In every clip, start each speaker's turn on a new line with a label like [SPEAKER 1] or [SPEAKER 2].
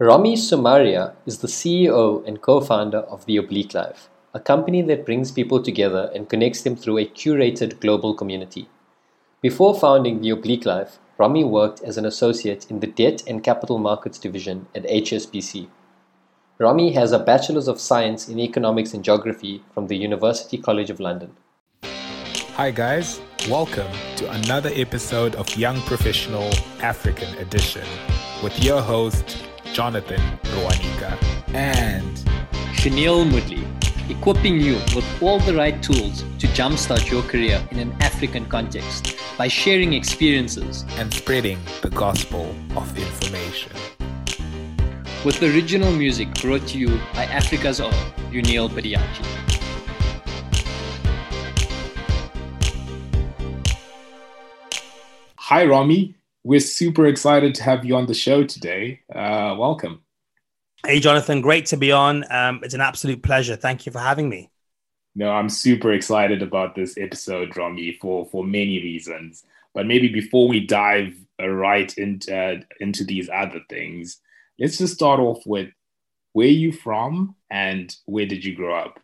[SPEAKER 1] Romy Sumaria is the CEO and co founder of The Oblique Life, a company that brings people together and connects them through a curated global community. Before founding The Oblique Life, Romy worked as an associate in the Debt and Capital Markets Division at HSBC. Romy has a Bachelor's of Science in Economics and Geography from the University College of London.
[SPEAKER 2] Hi, guys. Welcome to another episode of Young Professional African Edition with your host, Jonathan Rwanika,
[SPEAKER 1] and Chanel Mudley, equipping you with all the right tools to jumpstart your career in an African context by sharing experiences
[SPEAKER 2] and spreading the gospel of information.
[SPEAKER 1] With original music brought to you by Africa's own Unil Badiachi.
[SPEAKER 2] Hi, Romy. We're super excited to have you on the show today. Uh, welcome.
[SPEAKER 3] Hey, Jonathan. Great to be on. Um, it's an absolute pleasure. Thank you for having me.
[SPEAKER 2] No, I'm super excited about this episode, Romy, for, for many reasons. But maybe before we dive right into, uh, into these other things, let's just start off with where are you from and where did you grow up?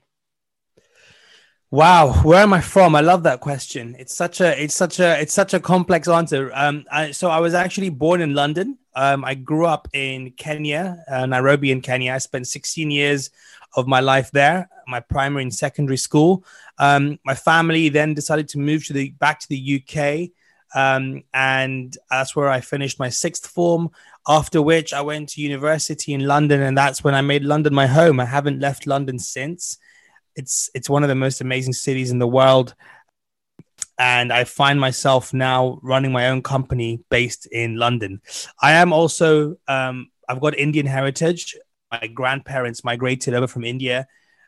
[SPEAKER 3] Wow, where am I from? I love that question. It's such a it's such a it's such a complex answer. Um, I, so I was actually born in London. Um, I grew up in Kenya, uh, Nairobi, in Kenya. I spent 16 years of my life there, my primary and secondary school. Um, my family then decided to move to the back to the UK, um, and that's where I finished my sixth form. After which I went to university in London, and that's when I made London my home. I haven't left London since it's it's one of the most amazing cities in the world and I find myself now running my own company based in London. I am also um, I've got Indian heritage. My grandparents migrated over from India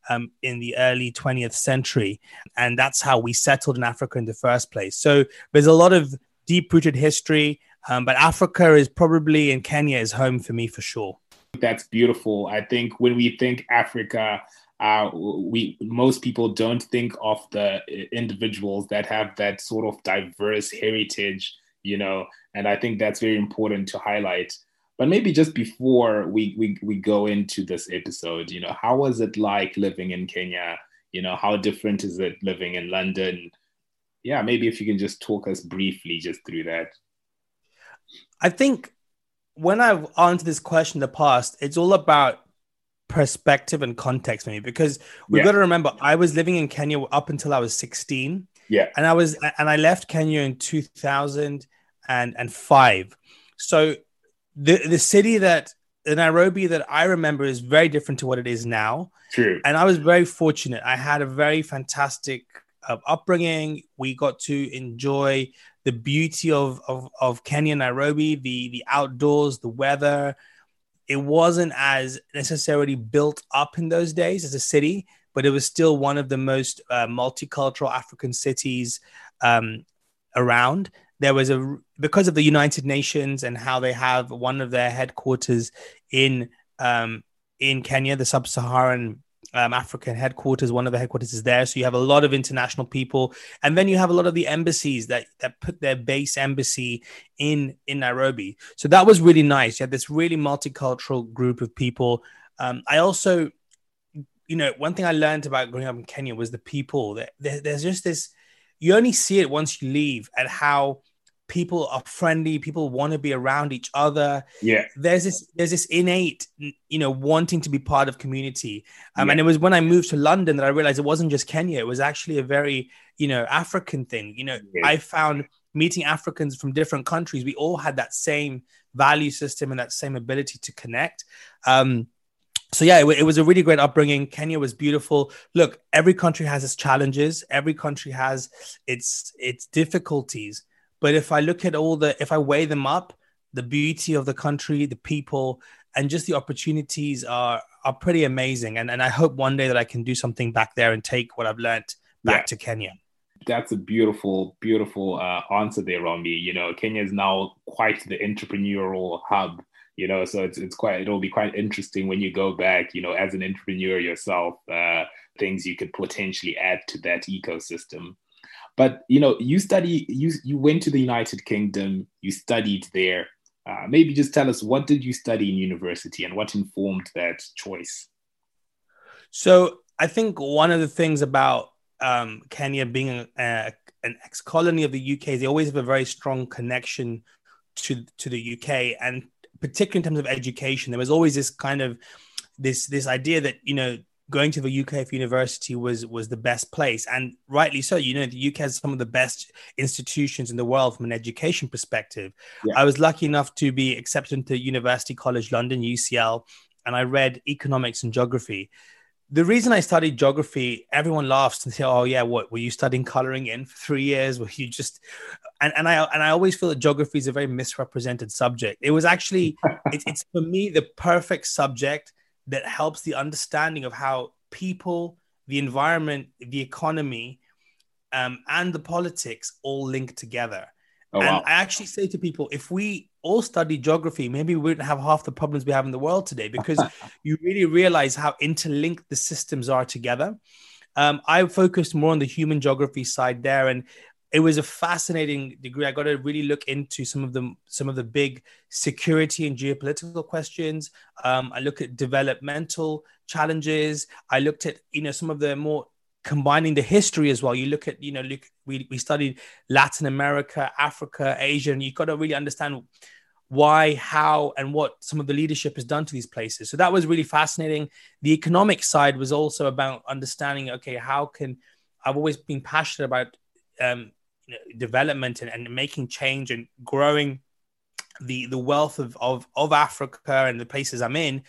[SPEAKER 3] um, in the early 20th century, and that's how we settled in Africa in the first place. So there's a lot of deep-rooted history, um, but Africa is probably in Kenya is home for me for sure.
[SPEAKER 2] That's beautiful. I think when we think Africa, uh, we most people don't think of the individuals that have that sort of diverse heritage, you know, and I think that's very important to highlight. But maybe just before we, we, we go into this episode, you know, how was it like living in Kenya? You know, how different is it living in London? Yeah, maybe if you can just talk us briefly just through that.
[SPEAKER 3] I think when I've answered this question in the past, it's all about perspective and context for me because we've yeah. got to remember I was living in Kenya up until I was 16.
[SPEAKER 2] Yeah.
[SPEAKER 3] And I was and I left Kenya in 2005. So the the city that the Nairobi that I remember is very different to what it is now.
[SPEAKER 2] True.
[SPEAKER 3] And I was very fortunate. I had a very fantastic uh, upbringing. We got to enjoy the beauty of, of, of Kenya, Nairobi, the, the outdoors, the weather, it wasn't as necessarily built up in those days as a city, but it was still one of the most uh, multicultural African cities um, around. There was a because of the United Nations and how they have one of their headquarters in um, in Kenya, the sub-Saharan um, African headquarters. One of the headquarters is there, so you have a lot of international people, and then you have a lot of the embassies that that put their base embassy in in Nairobi. So that was really nice. You had this really multicultural group of people. Um, I also, you know, one thing I learned about growing up in Kenya was the people. That there, there's just this. You only see it once you leave, and how people are friendly people want to be around each other.
[SPEAKER 2] Yeah.
[SPEAKER 3] There's this there's this innate you know wanting to be part of community. Um, yeah. and it was when i moved to london that i realized it wasn't just kenya. It was actually a very you know african thing. You know yeah. i found meeting africans from different countries we all had that same value system and that same ability to connect. Um, so yeah it, it, was a really great upbringing. Kenya was beautiful. Look every country has its challenges. Every country has its its difficulties but if I look at all the, if I weigh them up, the beauty of the country, the people, and just the opportunities are are pretty amazing. And and I hope one day that I can do something back there and take what I've learned back yeah. to Kenya.
[SPEAKER 2] That's a beautiful, beautiful uh, answer there, Romy. You know, Kenya is now quite the entrepreneurial hub. You know, so it's it's quite it'll be quite interesting when you go back. You know, as an entrepreneur yourself, uh, things you could potentially add to that ecosystem. But you know, you study, you you went to the United Kingdom, you studied there. Uh, maybe just tell us what did you study in university and what informed that choice?
[SPEAKER 3] So I think one of the things about um, Kenya being a, a, an ex-colony of the UK, they always have a very strong connection to to the UK, and particularly in terms of education, there was always this kind of this this idea that you know going to the UK for university was was the best place, and rightly so. You know, the UK has some of the best institutions in the world from an education perspective. Yeah. I was lucky enough to be accepted into University College London (UCL), and I read economics and geography. The reason I studied geography, everyone laughs and say, "Oh yeah, what were you studying coloring in for three years? Were you just?" And, and I and I always feel that geography is a very misrepresented subject. It was actually it's, it's for me the perfect subject that helps the understanding of how people, the environment, the economy, um, and the politics all link together. Oh, and wow. I actually say to people, if we all study geography, maybe we wouldn't have half the problems we have in the world today because you really realize how interlinked the systems are together. Um, I focused more on the human geography side there, and it was a fascinating degree. I got to really look into some of the some of the big security and geopolitical questions. Um, I look at developmental challenges. I looked at you know some of the more combining the history as well. You look at you know look we we studied Latin America, Africa, Asia, and you've got to really understand why, how, and what some of the leadership has done to these places. So that was really fascinating. The economic side was also about understanding. Okay, how can I've always been passionate about um, development and, and making change and growing the the wealth of, of of Africa and the places I'm in.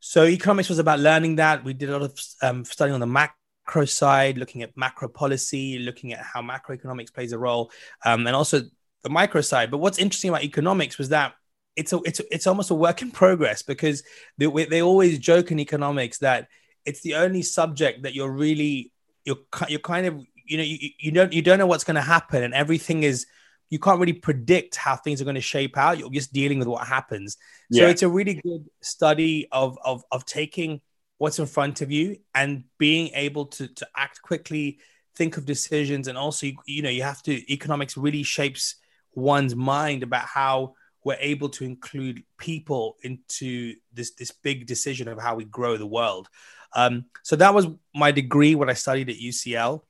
[SPEAKER 3] So economics was about learning that. We did a lot of um, studying on the macro side, looking at macro policy, looking at how macroeconomics plays a role, um, and also the micro side. But what's interesting about economics was that it's a, it's a, it's almost a work in progress because they, they always joke in economics that it's the only subject that you're really you're you're kind of you know you, you don't you don't know what's going to happen and everything is you can't really predict how things are going to shape out you're just dealing with what happens so yeah. it's a really good study of of of taking what's in front of you and being able to to act quickly think of decisions and also you, you know you have to economics really shapes one's mind about how we're able to include people into this this big decision of how we grow the world um, so that was my degree when I studied at UCL.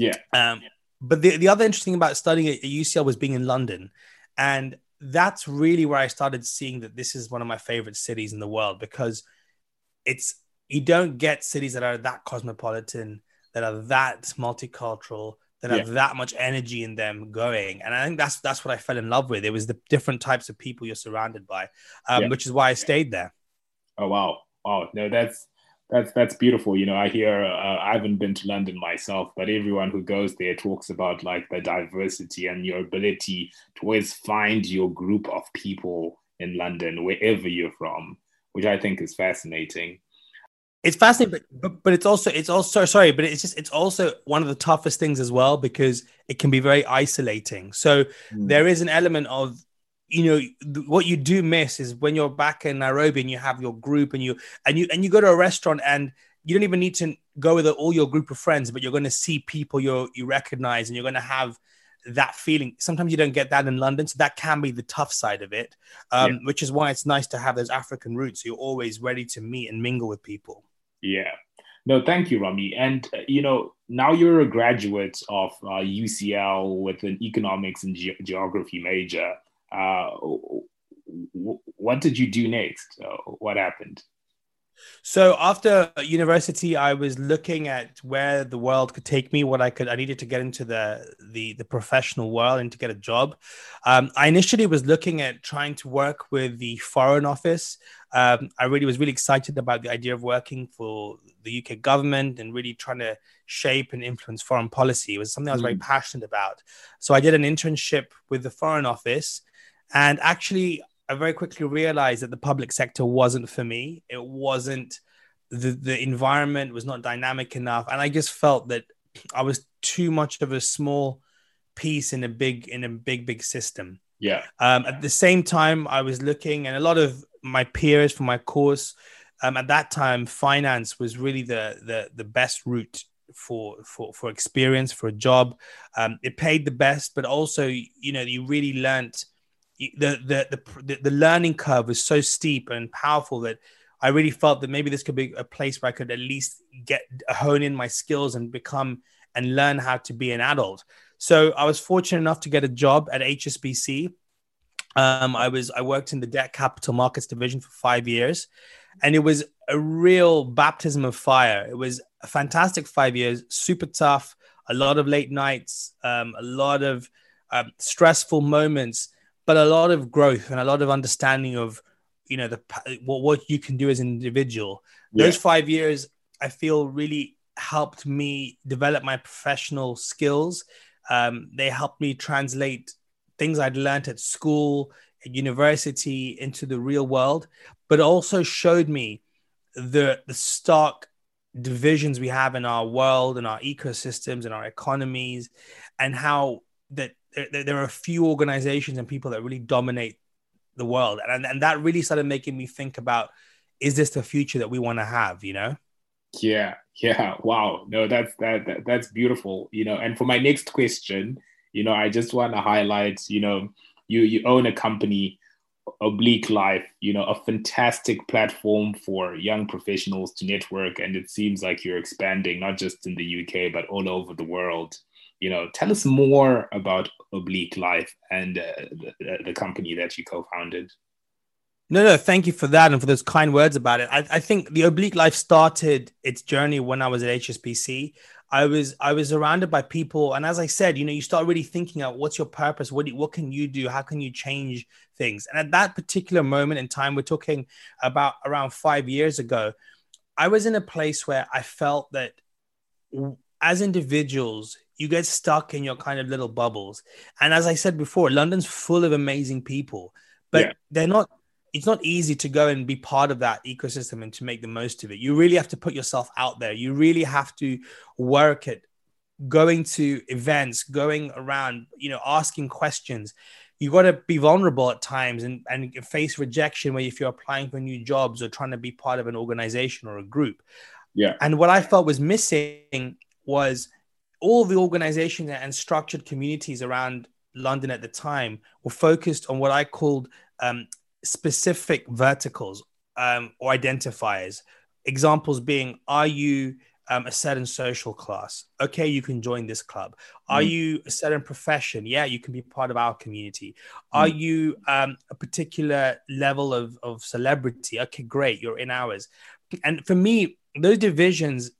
[SPEAKER 2] Yeah.
[SPEAKER 3] Um, but the, the other interesting about studying at UCL was being in London. And that's really where I started seeing that this is one of my favorite cities in the world because it's you don't get cities that are that cosmopolitan, that are that multicultural, that yeah. have that much energy in them going. And I think that's that's what I fell in love with. It was the different types of people you're surrounded by, um, yeah. which is why I stayed there.
[SPEAKER 2] Oh wow, wow! No, that's that's that's beautiful. You know, I hear uh, I haven't been to London myself, but everyone who goes there talks about like the diversity and your ability to always find your group of people in London wherever you're from, which I think is fascinating.
[SPEAKER 3] It's fascinating, but, but but it's also it's also sorry, but it's just it's also one of the toughest things as well because it can be very isolating. So mm. there is an element of you know th- what you do miss is when you're back in Nairobi and you have your group and you and you and you go to a restaurant and you don't even need to go with all your group of friends, but you're going to see people you you recognize and you're going to have that feeling. Sometimes you don't get that in London, so that can be the tough side of it, um, yeah. which is why it's nice to have those African roots. So you're always ready to meet and mingle with people.
[SPEAKER 2] Yeah. No, thank you, Rami. And uh, you know, now you're a graduate of uh, UCL with an economics and ge- geography major uh, what did you do next? Uh, what happened?
[SPEAKER 3] So after university, I was looking at where the world could take me. What I could, I needed to get into the the, the professional world and to get a job. Um, I initially was looking at trying to work with the Foreign Office. Um, I really was really excited about the idea of working for the UK government and really trying to shape and influence foreign policy. It was something I was mm. very passionate about. So I did an internship with the Foreign Office, and actually I very quickly realized that the public sector wasn't for me. It wasn't the the environment was not dynamic enough, and I just felt that I was too much of a small piece in a big in a big big system.
[SPEAKER 2] Yeah.
[SPEAKER 3] Um, at the same time, I was looking, and a lot of my peers for my course um, at that time, finance was really the the the best route for for for experience for a job. Um, it paid the best, but also you know you really learned the, the the the learning curve was so steep and powerful that I really felt that maybe this could be a place where I could at least get hone in my skills and become and learn how to be an adult. So I was fortunate enough to get a job at HSBC. Um, I was I worked in the debt capital markets division for five years, and it was a real baptism of fire. It was a fantastic five years, super tough, a lot of late nights, um, a lot of um, stressful moments, but a lot of growth and a lot of understanding of you know the what, what you can do as an individual. Yeah. Those five years, I feel, really helped me develop my professional skills. Um, they helped me translate things I'd learned at school, at university, into the real world, but also showed me the the stark divisions we have in our world and our ecosystems and our economies, and how that there, there are a few organizations and people that really dominate the world, and and that really started making me think about: is this the future that we want to have? You know.
[SPEAKER 2] Yeah, yeah. Wow. No, that's that, that that's beautiful. You know, and for my next question, you know, I just want to highlight, you know, you you own a company, Oblique Life, you know, a fantastic platform for young professionals to network, and it seems like you're expanding not just in the UK but all over the world. You know, tell us more about Oblique Life and uh, the, the company that you co-founded.
[SPEAKER 3] No, no, thank you for that and for those kind words about it. I, I think the oblique life started its journey when I was at HSBC. I was I was surrounded by people, and as I said, you know, you start really thinking out what's your purpose, what do, what can you do, how can you change things. And at that particular moment in time, we're talking about around five years ago, I was in a place where I felt that as individuals, you get stuck in your kind of little bubbles. And as I said before, London's full of amazing people, but yeah. they're not it's not easy to go and be part of that ecosystem and to make the most of it. You really have to put yourself out there. You really have to work at going to events, going around, you know, asking questions. You got to be vulnerable at times and, and face rejection where if you're applying for new jobs or trying to be part of an organization or a group.
[SPEAKER 2] Yeah.
[SPEAKER 3] And what I felt was missing was all the organizations and structured communities around London at the time were focused on what I called um, specific verticals um, or identifiers. Examples being, are you um, a certain social class? Okay, you can join this club. Are mm. you a certain profession? Yeah, you can be part of our community. Are mm. you um, a particular level of, of celebrity? Okay, great, you're in ours. And for me, those divisions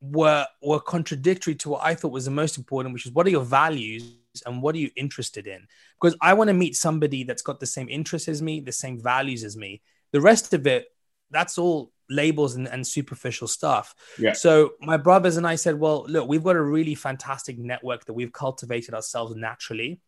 [SPEAKER 3] were were contradictory to what I thought was the most important, which is what are your values and what are you interested in? Because I want to meet somebody that's got the same interests as me, the same values as me. The rest of it, that's all labels and, and superficial stuff.
[SPEAKER 2] Yeah.
[SPEAKER 3] So my brothers and I said, well, look, we've got a really fantastic network that we've cultivated ourselves naturally.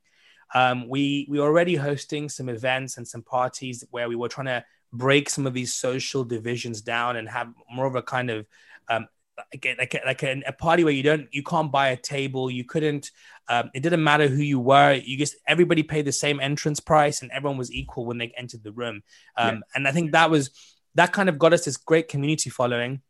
[SPEAKER 3] Um, we we were already hosting some events and some parties where we were trying to break some of these social divisions down and have more of a kind of um, like like a, like a, a, party where you don't you can't buy a table. You couldn't um, it didn't matter who you were. You just everybody paid the same entrance price and everyone was equal when they entered the room. Um, yeah. and i think that was that kind of got us this great community following.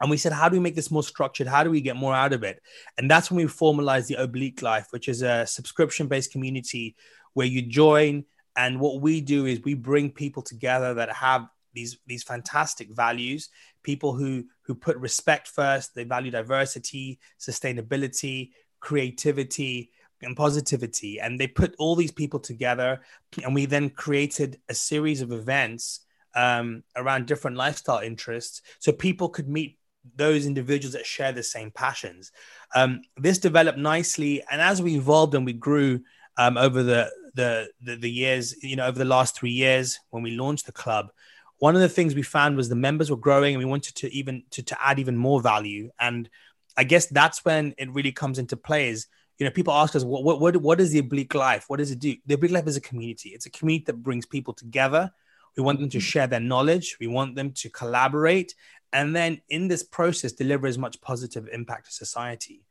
[SPEAKER 3] And we said how do we make this more structured? How do we get more out of it? And that's when we formalized the oblique life which is a subscription based community where you join. And what we do is we bring people together that have these these fantastic values people who who put respect first they value diversity sustainability creativity and positivity. And they put all these people together and we then created a series of events um, around different lifestyle interests so people could meet those individuals that share the same passions. Um, this developed nicely and as we evolved and we grew um, over the, the the the years you know over the last three years when we launched the club one of the things we found was the members were growing and we wanted to even to, to add even more value. And i guess that's when it really comes into play is you know people ask us what, what, what, what is the oblique life? What does it do? The oblique life is a community. It's a community that brings people together. We want them to mm-hmm. share their knowledge. We want them to collaborate. And then in this process deliver as much positive impact to society.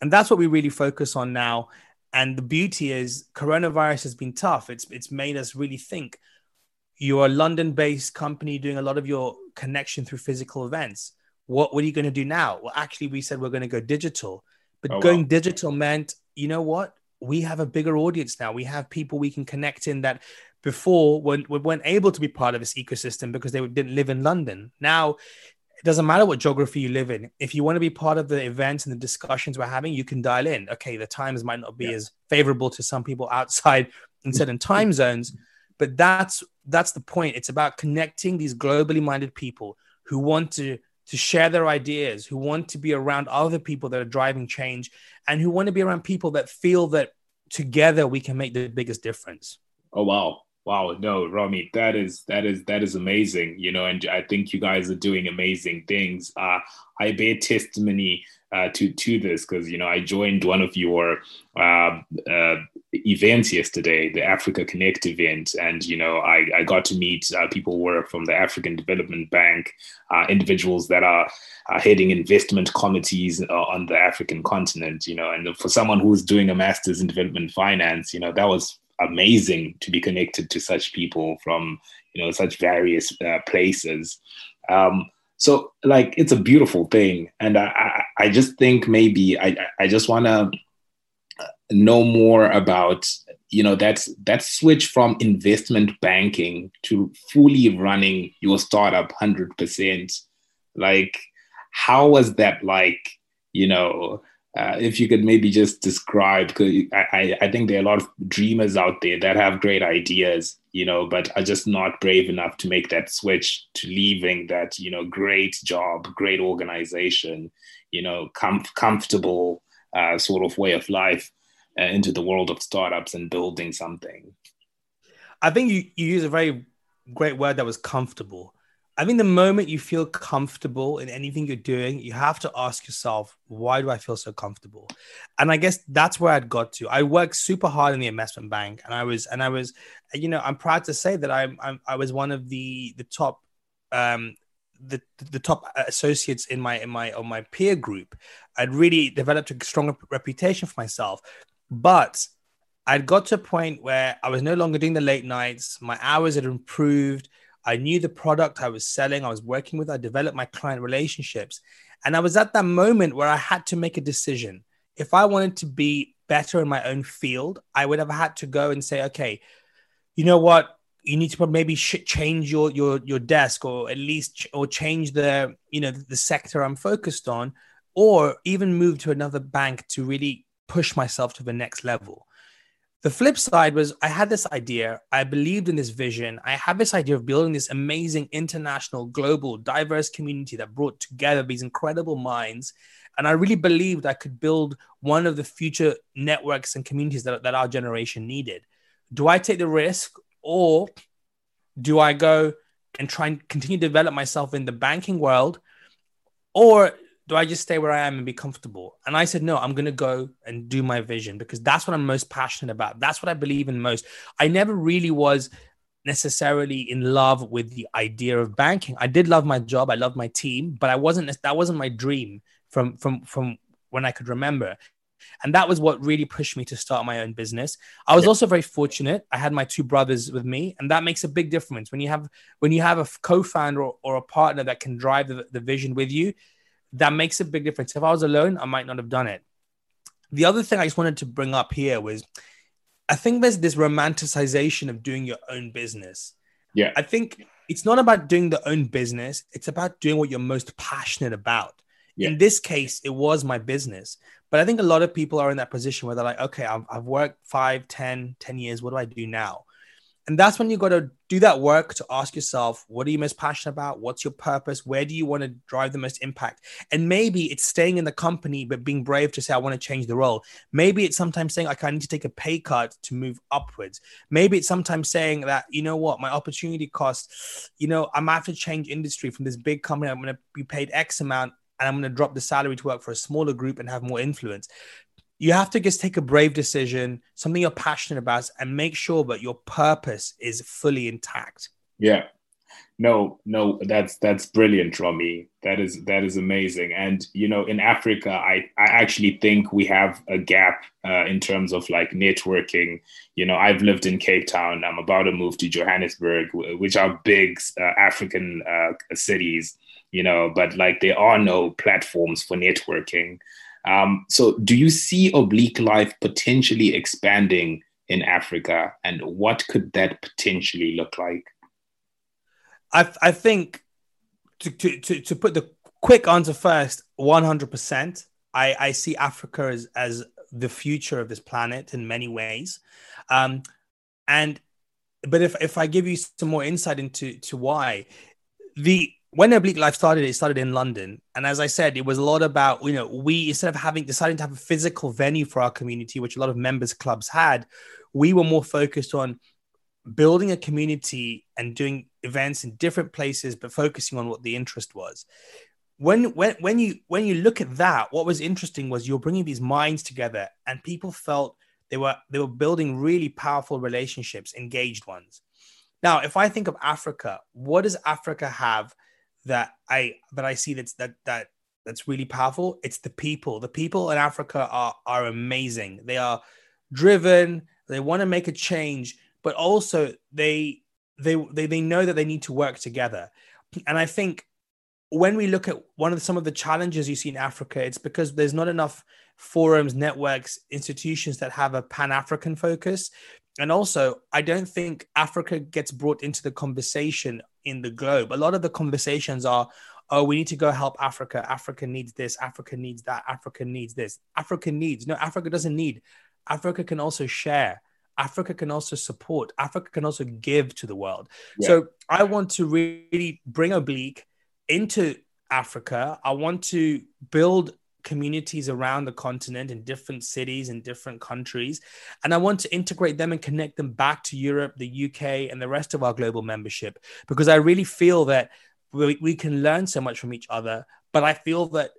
[SPEAKER 3] And that's what we really focus on now. And the beauty is coronavirus has been tough. It's it's made us really think you're a London based company doing a lot of your connection through physical events. What, what are you going to do now? Well, actually, we said we're going to go digital, but oh, going wow. digital meant, you know what? we have a bigger audience now. We have people we can connect in that before when we weren't able to be part of this ecosystem because they didn't live in London. Now it doesn't matter what geography you live in. If you want to be part of the events and the discussions we're having, you can dial in. Okay, the times might not be yeah. as favorable to some people outside in certain time zones, but that's that's the point. It's about connecting these globally minded people who want to to share their ideas, who want to be around other people that are driving change, and who want to be around people that feel that together we can make the biggest difference.
[SPEAKER 2] Oh wow. Wow, no, Rami, that is that is that is amazing, you know, and I think you guys are doing amazing things. Uh, I bear testimony uh, to to this because you know I joined one of your uh, uh, events yesterday, the Africa Connect event, and you know I, I got to meet uh, people who from the African Development Bank, uh, individuals that are heading investment committees on the African continent, you know, and for someone who's doing a master's in development finance, you know, that was amazing to be connected to such people from you know such various uh, places. Um, so like it's a beautiful thing. And i i, I just think maybe i i just want to know more about you know that's that switch from investment banking to fully running your startup 100% like how was that like you know uh, if you could maybe just describe, because I, I think there are a lot of dreamers out there that have great ideas, you know, but are just not brave enough to make that switch to leaving that, you know, great job, great organization, you know, com- comfortable uh, sort of way of life uh, into the world of startups and building something.
[SPEAKER 3] I think you, you use a very great word that was comfortable. I think the moment you feel comfortable in anything you're doing, you have to ask yourself, why do I feel so comfortable? And I guess that's where I'd got to. I worked super hard in the investment bank, and I was, and I was, you know, I'm proud to say that I'm, I'm I was one of the the top, um, the the top associates in my in my on my peer group. I'd really developed a strong reputation for myself, but I'd got to a point where I was no longer doing the late nights. My hours had improved I knew the product I was selling, I was working with, I developed my client relationships. And I was at that moment where I had to make a decision. If I wanted to be better in my own field, I would have had to go and say, okay, you know what? You need to maybe change your your your desk, or at least ch- or change the you know the sector I'm focused on, or even move to another bank to really push myself to the next level. The flip side was I had this idea. I believed in this vision. I had this idea of building this amazing international, global, diverse community that brought together these incredible minds. And I really believed I could build one of the future networks and communities that, that our generation needed. Do I take the risk or do I go and try and continue to develop myself in the banking world? Or do I just stay where I am and be comfortable? And I said, no, I'm going to go and do my vision because that's what I'm most passionate about. That's what I believe in most. I never really was necessarily in love with the idea of banking. I did love my job. I loved my team, but I wasn't, that wasn't my dream from, from, from when I could remember. And that was what really pushed me to start my own business. I was yeah. also very fortunate. I had my two brothers with me, and that makes a big difference when you have when you have a co-founder or, or a partner that can drive the, the vision with you that makes a big difference. If I was alone, I might not have done it. The other thing I just wanted to bring up here was I think there's this romanticization of doing your own business.
[SPEAKER 2] Yeah.
[SPEAKER 3] I think it's not about doing the own business, it's about doing what you're most passionate about. Yeah. In this case, it was my business. But I think a lot of people are in that position where they're like, okay, I've, I've worked five, 10, 10 years. What do I do now? And that's when you got to do that work to ask yourself, what are you most passionate about? What's your purpose? Where do you want to drive the most impact? And maybe it's staying in the company, but being brave to say, I want to change the role. Maybe it's sometimes saying, like, I need to take a pay cut to move upwards. Maybe it's sometimes saying that, you know what, my opportunity cost, you know, I'm have to change industry from this big company. I'm going to be paid X amount and I'm going to drop the salary to work for a smaller group and have more influence you have to just take a brave decision, something you're passionate about, and make sure that your purpose is fully intact.
[SPEAKER 2] Yeah. No, no, that's that's brilliant, Rami. That is that is amazing. And you know, in Africa, I I actually think we have a gap uh, in terms of like networking. You know, I've lived in Cape Town. I'm about to move to Johannesburg, which are big uh, African uh, cities. You know, but like there are no platforms for networking. Um, so, do you see Oblique Life potentially expanding in Africa, and what could that potentially look like?
[SPEAKER 3] I, I think to, to, to, to put the quick answer first 100% I, I see africa as, as the future of this planet in many ways. Um, and but if, if i give you some more insight into to why the when oblique life started it started in london. And as i said it was a lot about you know we instead of having deciding to have a physical venue for our community which a lot of members clubs had we were more focused on building a community and doing events in different places but focusing on what the interest was. When when when you when you look at that what was interesting was you're bringing these minds together and people felt they were they were building really powerful relationships engaged ones. Now if i think of africa what does africa have that i that i see that's that that that's really powerful it's the people. The people in africa are are amazing. They are driven they want to make a change but also they they they, they know that they need to work together. And i think when we look at one of the, some of the challenges you see in africa it's because there's not enough forums networks institutions that have a pan-african focus and also i don't think africa gets brought into the conversation in the globe. A lot of the conversations are oh we need to go help africa. Africa needs this. Africa needs that. Africa needs this. Africa needs no africa doesn't need. Africa can also share. Africa can also support, Africa can also give to the world. Yeah. So I want to really bring Oblique into Africa. I want to build communities around the continent in different cities in different countries. And I want to integrate them and connect them back to Europe, the UK, and the rest of our global membership because I really feel that we, we can learn so much from each other. But I feel that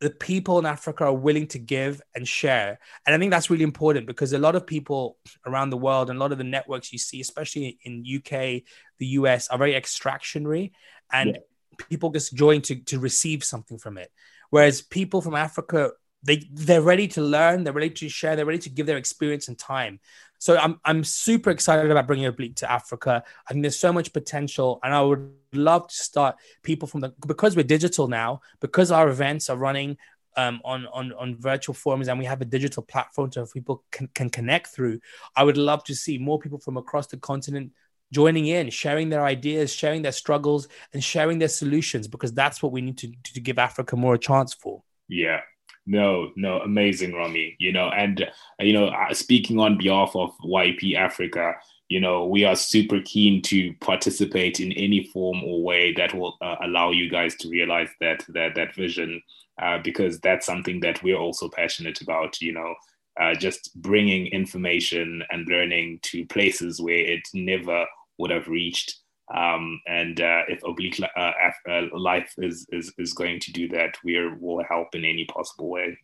[SPEAKER 3] the people in Africa are willing to give and share. And I think that's really important because a lot of people around the world and a lot of the networks you see, especially in UK, the US, are very extractionary and yeah. people just join to, to receive something from it. Whereas people from Africa, they they're ready to learn, they're ready to share, they're ready to give their experience and time. So I'm I'm super excited about bringing Oblique to Africa. I think there's so much potential, and I would love to start people from the because we're digital now, because our events are running um, on on on virtual forums, and we have a digital platform so people can, can connect through. I would love to see more people from across the continent joining in, sharing their ideas, sharing their struggles, and sharing their solutions because that's what we need to to give Africa more a chance for.
[SPEAKER 2] Yeah, no, no, amazing, Rami. You know, and you know, uh, speaking on behalf of YP Africa, you know, we are super keen to participate in any form or way that will uh, allow you guys to realize that that that vision, uh, because that's something that we're also passionate about. You know, uh, just bringing information and learning to places where it never would have reached. Um, and uh, if oblique uh, uh, life is, is is going to do that, we will help in any possible way.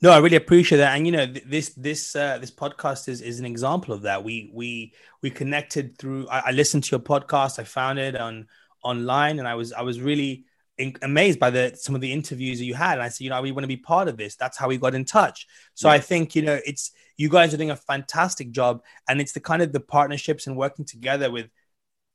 [SPEAKER 3] No, I really appreciate that, and you know this this uh, this podcast is is an example of that. We we we connected through. I, I listened to your podcast. I found it on online, and I was I was really in, amazed by the some of the interviews that you had. And I said, you know, we want to be part of this. That's how we got in touch. So yeah. I think you know it's you guys are doing a fantastic job, and it's the kind of the partnerships and working together with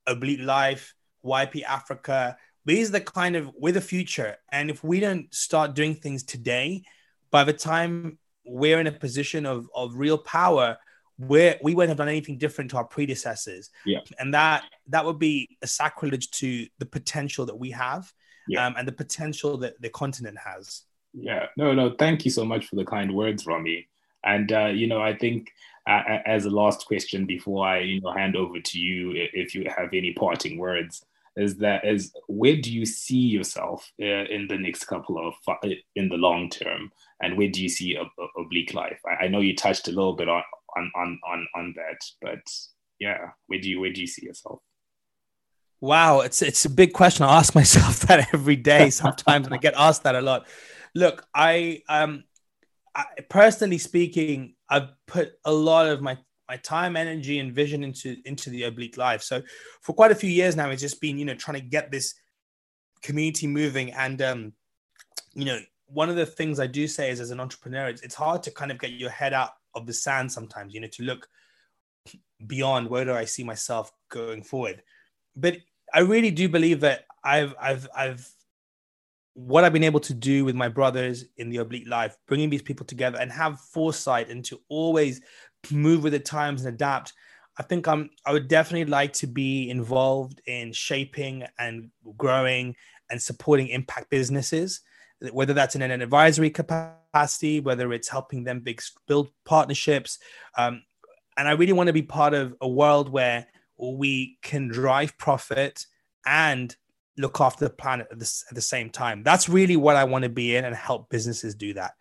[SPEAKER 3] Oblique Life, YP Africa. These are the kind of we're the future. And if we don't start doing things today, by the time we're in a position of, of real power, where we won't have done anything different to our predecessors.
[SPEAKER 2] Yeah.
[SPEAKER 3] And that that would be a sacrilege to the potential that we have yeah. um, and the potential that the continent has.
[SPEAKER 2] Yeah. No, no, thank you so much for the kind words, Rami. And uh, you know, I think uh, as a last question before I you know hand over to you, if you have any parting words, is that is where do you see yourself uh, in the next couple of in the long term, and where do you see a, a oblique life? I, I, know you touched a little bit on on on, on that, but yeah, where do you where do you see yourself?
[SPEAKER 3] Wow, it's it's a big question. I ask myself that every day sometimes, and I get asked that a lot. Look, I um I, personally speaking, I've put a lot of my my time, energy, and vision into into the oblique life. So for quite a few years now, it's just been you know trying to get this community moving. And um, you know, one of the things I do say is as an entrepreneur, it's, it's hard to kind of get your head out of the sand sometimes. You know, to look beyond where do I see myself going forward. But I really do believe that I've I've I've what I've been able to do with my brothers in the oblique life, bringing these people together and have foresight and to always move with the times and adapt. I think I'm I would definitely like to be involved in shaping and growing and supporting impact businesses, whether that's in an advisory capacity, whether it's helping them big, build partnerships. Um, and I really want to be part of a world where we can drive profit and look after the planet at the, at the same time. That's really what I want to be in and help businesses do that.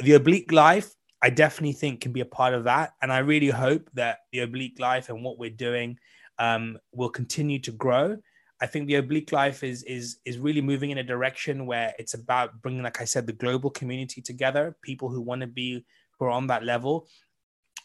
[SPEAKER 3] The oblique life, I definitely think can be a part of that. And I really hope that the oblique life and what we're doing um, will continue to grow. I think the oblique life is is is really moving in a direction where it's about bringing, like I said, the global community together, people who want to be who are on that level,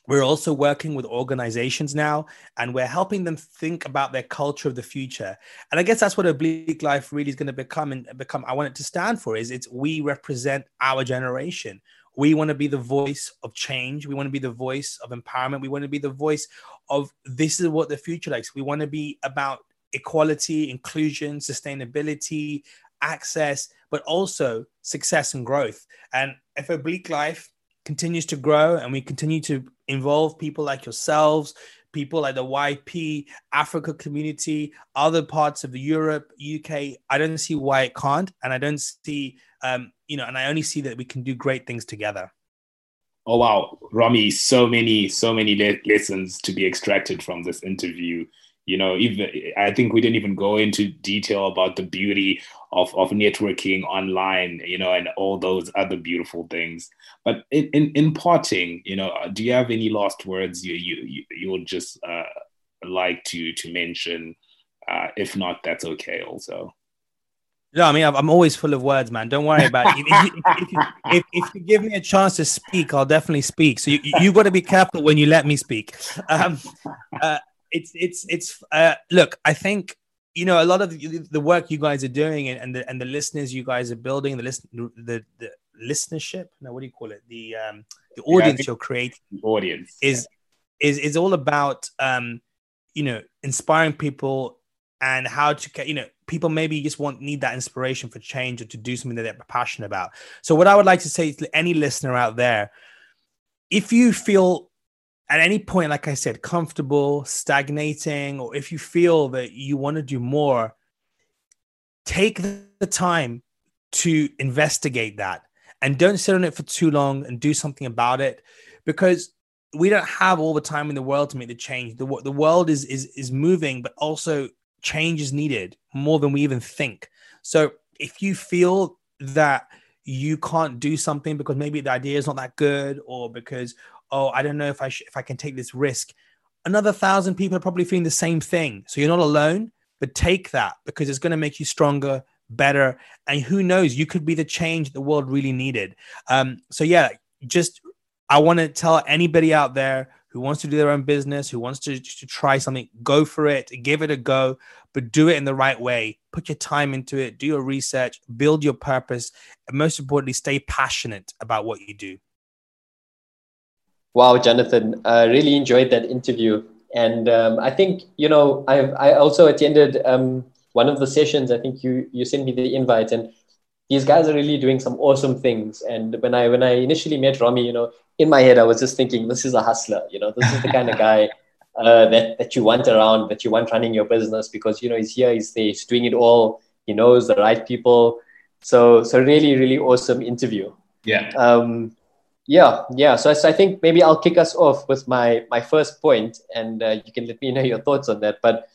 [SPEAKER 3] we're also working with organizations now and we're helping them think about their culture of the future. And I guess that's what Oblique Life really is going to become and become. I want it to stand for is it's we represent our generation. We want to be the voice of change. We want to be the voice of empowerment. We want to be the voice of this is what the future likes. We want to be about equality, inclusion, sustainability, access, but also success and growth. And if Oblique Life continues to grow and we continue to involve people like yourselves, people like the YP, Africa community, other parts of Europe, UK. I don't see why it can't. And I don't see, um, you know, and I only see that we can do great things together.
[SPEAKER 2] Oh, wow. Rami, so many, so many le- lessons to be extracted from this interview you know even i think we didn't even go into detail about the beauty of, of networking online you know and all those other beautiful things but in, in, in parting you know uh, do you have any last words you you you would just uh, like to to mention uh, if not that's okay also
[SPEAKER 3] no, I mean I'm always full of words, man. Don't worry about it. If, if, if, if, if you give me a chance to speak, I'll definitely speak. So you you got to be careful when you let me speak. Um, uh, it's it's it's uh, look i think you know a lot of the, the work you guys are doing and, and the and the listeners you guys are building the listen the the listenership no what do you call it? The um the audience yeah, you're creating
[SPEAKER 2] audience
[SPEAKER 3] is is is all about um you know inspiring people and how to you know people maybe just want need that inspiration for change or to do something that they're passionate about. So what i would like to say to any listener out there if you feel at any point, like I said, comfortable, stagnating, or if you feel that you want to do more, take the time to investigate that and don't sit on it for too long and do something about it because we don't have all the time in the world to make the change. The, the world is, is, is moving, but also change is needed more than we even think. So if you feel that you can't do something because maybe the idea is not that good or because oh, I don't know if I sh- if I can take this risk. Another thousand people are probably feeling the same thing. So you're not alone, but take that because it's going to make you stronger, better, and who knows, you could be the change the world really needed. Um, so yeah, just I want to tell anybody out there who wants to do their own business, who wants to, to try something, go for it, give it a go, but do it in the right way. Put your time into it, do your research, build your purpose, and most importantly, stay passionate about what you do.
[SPEAKER 1] Wow, Jonathan, I really enjoyed that interview. And um, I think, you know, I, I also attended um, one of the sessions. I think you, you sent me the invite and these guys are really doing some awesome things. And when I, when I initially met Rami, you know, in my head, I was just thinking, this is a hustler, you know, this is the kind of guy uh, that, that you want around, that you want running your business because, you know, he's here, he's there, he's doing it all. He knows the right people. So, so really, really awesome interview.
[SPEAKER 2] Yeah.
[SPEAKER 1] Um, yeah, yeah. So, so I think maybe I'll kick us off with my my first point, and uh, you can let me know your thoughts on that. But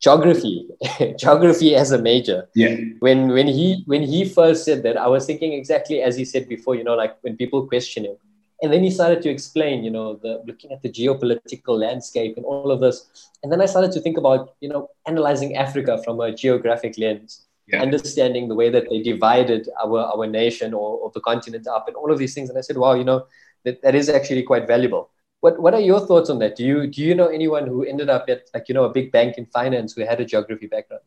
[SPEAKER 1] geography, geography as a major.
[SPEAKER 2] Yeah.
[SPEAKER 1] When when he when he first said that, I was thinking exactly as he said before. You know, like when people question him, and then he started to explain. You know, the looking at the geopolitical landscape and all of this, and then I started to think about you know analyzing Africa from a geographic lens yeah. understanding the way that they divided our, our nation or, or the continent up and all of these things. And I said, wow, you know, that, that is actually quite valuable. What, what are your thoughts on that? Do you, do you know anyone who ended up at like, you know, a big bank in finance who had a geography background?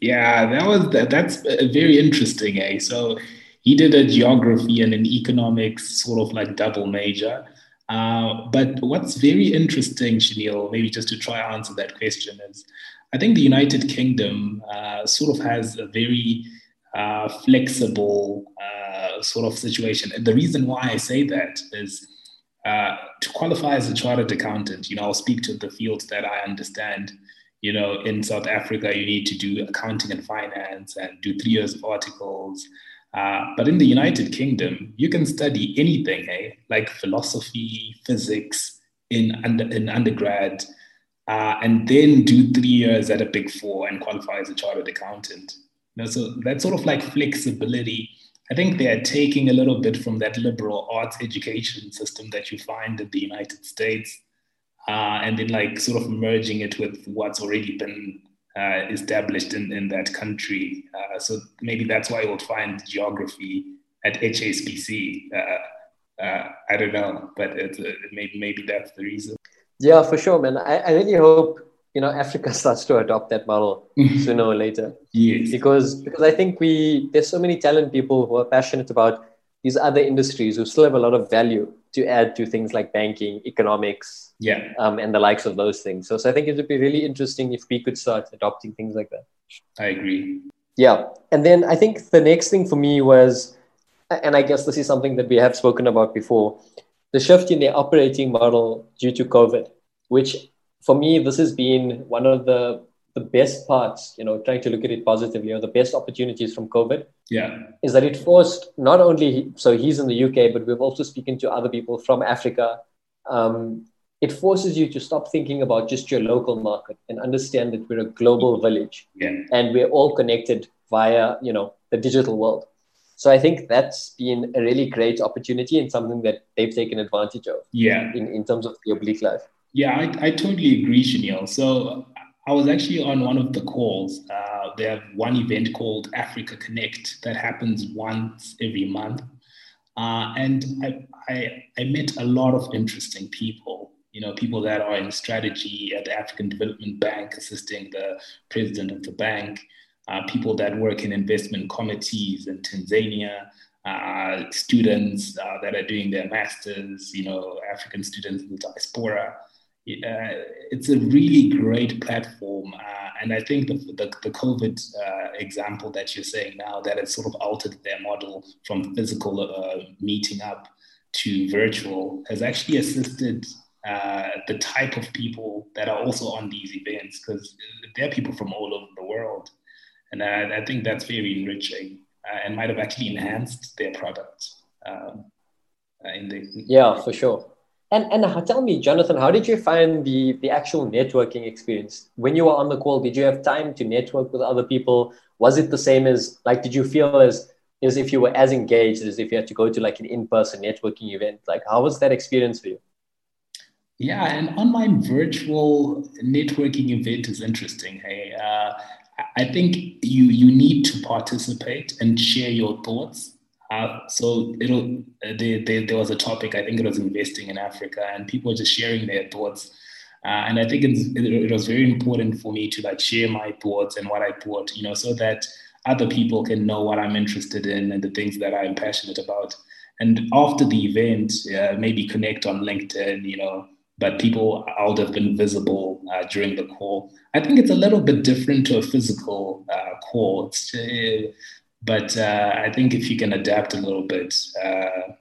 [SPEAKER 2] Yeah, that was, that, that's very interesting. Eh? So he did a geography and an economics sort of like double major. Uh, but what's very interesting, Shanil, maybe just to try answer that question is I think the United Kingdom uh, sort of has a very uh, flexible uh, sort of situation. And the reason why I say that is uh, to qualify as a chartered accountant, you know, I'll speak to the fields that I understand. You know, in South Africa, you need to do accounting and finance and do three years of articles. Uh, but in the United Kingdom, you can study anything, hey, like philosophy, physics in, under, in undergrad, uh, and then do three years at a big four and qualify as a chartered accountant. So that sort of like flexibility I think they are taking a little bit from that liberal arts education system that you find in the United States, uh, and then like sort of merging it with what's already been uh, established in, in that country. Uh, so maybe that's why you'll find geography at HSBC. Uh, uh, I don't know, but it, maybe maybe that's the reason.
[SPEAKER 1] Yeah, for sure, man. I, I really hope you know Africa starts to adopt that model sooner or later.
[SPEAKER 2] Yes.
[SPEAKER 1] Because because I think we there's so many talent people who are passionate about these other industries who still have a lot of value to add to things like banking, economics,
[SPEAKER 2] yeah,
[SPEAKER 1] um, and the likes of those things. So, so I think it would be really interesting if we could start adopting things like that.
[SPEAKER 2] I agree.
[SPEAKER 1] Yeah, and then I think the next thing for me was, and I guess this is something that we have spoken about before, the shift in the operating model due to COVID, which for me, this has been one of the the best parts, you know, trying to look at it positively, or the best opportunities from COVID.
[SPEAKER 2] Yeah.
[SPEAKER 1] Is that it forced not only, so he's in the UK, but we've also spoken to other people from Africa. Um, it forces you to stop thinking about just your local market and understand that we're a global village
[SPEAKER 2] yeah.
[SPEAKER 1] and we're all connected via, you know, the digital world. So I think that's been a really great opportunity and something that they've taken advantage of.
[SPEAKER 2] Yeah.
[SPEAKER 1] In, in terms of the oblique life.
[SPEAKER 2] Yeah, I, I totally agree, Shanil. So I was actually on one of the calls. Uh, they have one event called Africa Connect that happens once every month. Uh, and I, I, I, met a lot of interesting people, you know, people that are in strategy at the African Development Bank, assisting the president of the bank, uh, people that work in investment committees in Tanzania, uh, students uh, that are doing their masters, you know, African students in the diaspora uh, it's a really great platform. Uh, and I think the, the, the COVID uh, example that you're saying now, that has sort of altered their model from physical meeting up to virtual, has actually assisted uh, the type of people that are also on these events, because they're people from all over the world. And I, I think that's very enriching uh, and might have actually enhanced their product. Um, in the,
[SPEAKER 1] yeah, for sure. And and tell me, Jonathan, how did you find the the actual networking experience when you were on the call? Did you have time to network with other people? Was it the same as like? Did you feel as as if you were as engaged as if you had to go to like an in person networking event? Like, how was that experience for you?
[SPEAKER 2] Yeah, an online virtual networking event is interesting. Hey, uh, I think you you need to participate and share your thoughts. Uh, so it'll uh, they, there was a topic I think it was investing in Africa and people were just sharing their thoughts. Uh, and I think it, it, was very important for me to like share my thoughts and what I thought you know so that other people can know what I'm interested in and the things that I'm passionate about. And after the event uh, maybe connect on LinkedIn you know but people out have been visible uh, during the call. I think it's a little bit different to a physical uh, call. It's, but uh, I think if you can adapt a little bit uh,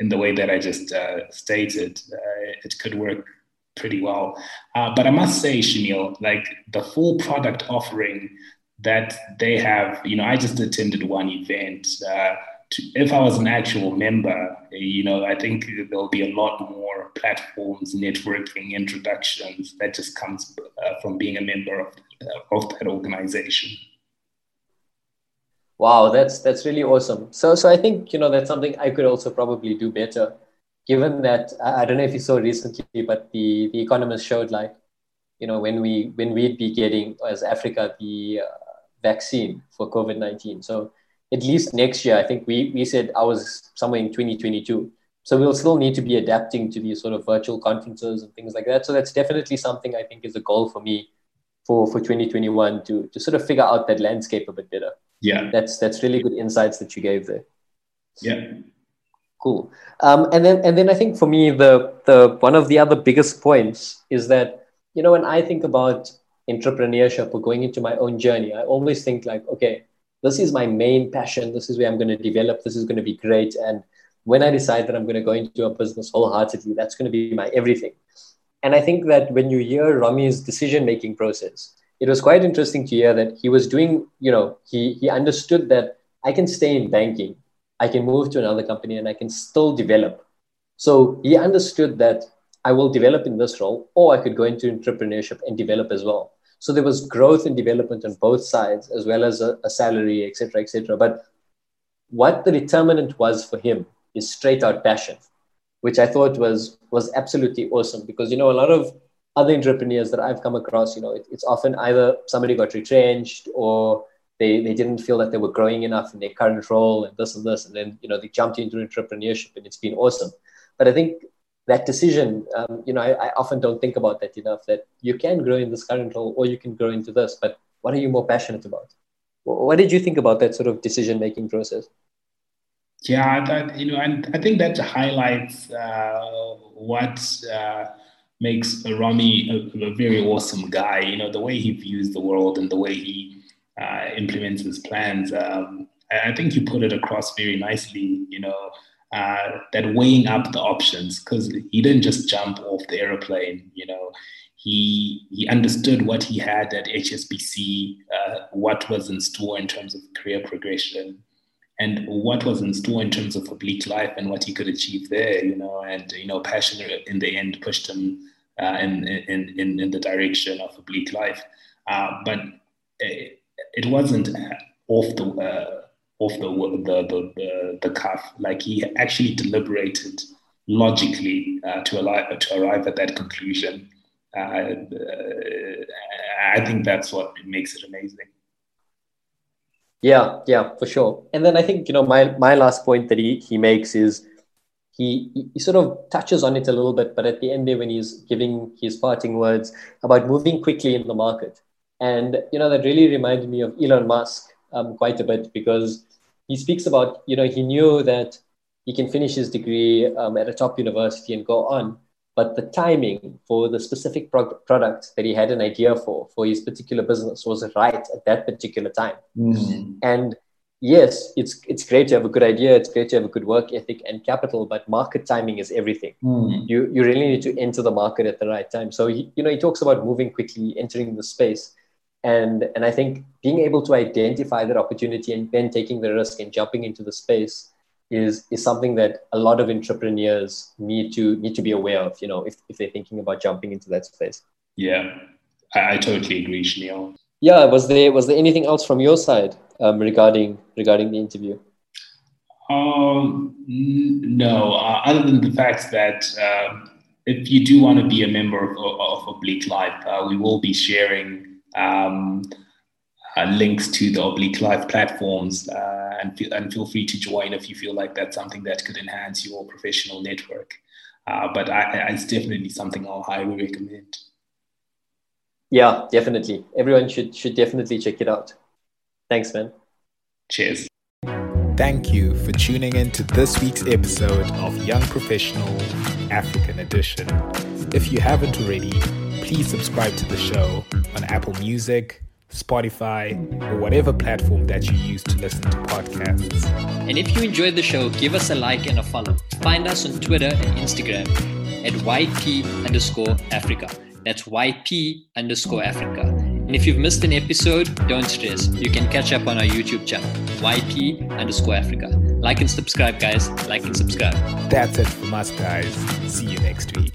[SPEAKER 2] in the way that I just uh, stated, uh, it could work pretty well. Uh, but I must say, Shamil, like the full product offering that they have, you know, I just attended one event. Uh, to, if I was an actual member, you know, I think there'll be a lot more platforms, networking, introductions that just comes from being a member of, of that organization.
[SPEAKER 1] Wow, that's that's really awesome. So so I think you know that's something I could also probably do better, given that I, I don't know if you saw recently, but the the Economist showed like, you know, when we when we'd be getting as Africa the uh, vaccine for COVID nineteen. So at least next year, I think we we said I was somewhere in twenty twenty two. So we'll still need to be adapting to these sort of virtual conferences and things like that. So that's definitely something I think is a goal for me for for 2021 to to sort of figure out that landscape a bit better.
[SPEAKER 2] Yeah.
[SPEAKER 1] That's that's really good insights that you gave there.
[SPEAKER 2] Yeah.
[SPEAKER 1] Cool. Um, and then and then i think for me the the one of the other biggest points is that you know when i think about entrepreneurship or going into my own journey i always think like okay this is my main passion. This is where I'm going to develop. This is going to be great. And when I decide that I'm going to go into a business wholeheartedly, that's going to be my everything. And I think that when you hear Rami's decision making process, it was quite interesting to hear that he was doing, you know, he, he understood that I can stay in banking, I can move to another company, and I can still develop. So he understood that I will develop in this role, or I could go into entrepreneurship and develop as well. So there was growth and development on both sides, as well as a, a salary, etc., etc. But what the determinant was for him is straight out passion, which I thought was was absolutely awesome because you know a lot of other entrepreneurs that I've come across, you know, it, it's often either somebody got retrenched or they, they didn't feel that they were growing enough in their current role and this and this, and then you know they jumped into entrepreneurship and it's been awesome. But I think that decision, um, you know, I, I, often don't think about that enough. That you can grow in this current role, or you can grow into this. But what are you more passionate about? What did you think about that sort of decision making process?
[SPEAKER 2] Yeah, that, you know, and I think that highlights uh, what uh, makes Rami a, a, very awesome guy. You know, the way he views the world and the way he uh, implements his plans. Um, I think you put it across very nicely. You know, uh, that weighing up the options because he didn't just jump off the aeroplane. You know, he he understood what he had at HSBC, uh, what was in store in terms of career progression, and what was in store in terms of oblique life and what he could achieve there. You know, and you know, passion in the end pushed him uh, in, in in in the direction of oblique life, uh, but it, it wasn't off the uh, off the the the, the, cuff. Like he actually deliberated logically uh, to arrive to arrive at that conclusion. Uh, uh, I think that's what makes it amazing.
[SPEAKER 1] Yeah, yeah, for sure. And then I think you know my my last point that he he makes is he he sort of touches on it a little bit, but at the end there when he's giving his parting words about moving quickly in the market, and you know that really reminded me of Elon Musk um, quite a bit because he speaks about, you know, he knew that he can finish his degree um, at a top university and go on, but the timing for the specific pro- product that he had an idea for, for his particular business, was right at that particular time. Mm-hmm. And yes, it's it's great to have a good idea, it's great to have a good work ethic and capital, but market timing is everything. Mm. You you really need to enter the market at the right time. So he, you know, he talks about moving quickly, entering the space and and i think being able to identify that opportunity and then taking the risk and jumping into the space is is something that a lot of entrepreneurs need to need to be aware of you know if, if they're thinking about jumping into that space.
[SPEAKER 2] Yeah. I, I totally agree Shanil.
[SPEAKER 1] yeah. Was there was there anything else from your side um, regarding regarding the interview?
[SPEAKER 2] Um no. Uh, other than the fact that um, if you do want to be a member of, of Oblique Life, uh, we will be sharing um, uh, links to the Oblique Life platforms, uh, and, feel, and feel free to join if you feel like that's something that could enhance your professional network. Uh, but I, I, it's definitely something I'll highly recommend.
[SPEAKER 1] Yeah, definitely. Everyone should should definitely check it out. Thanks, man.
[SPEAKER 2] Cheers.
[SPEAKER 4] Thank you for tuning in to this week's episode of Young Professional African Edition. If you haven't already, please subscribe to the show on Apple Music, Spotify, or whatever platform that you use to listen to podcasts.
[SPEAKER 5] And if you enjoyed the show, give us a like and a follow. Find us on Twitter and Instagram at YP underscore Africa. That's YP underscore Africa. And if you've missed an episode, don't stress. You can catch up on our YouTube channel, YP underscore Africa. Like and subscribe, guys. Like and subscribe.
[SPEAKER 4] That's it from us, guys. See you next week.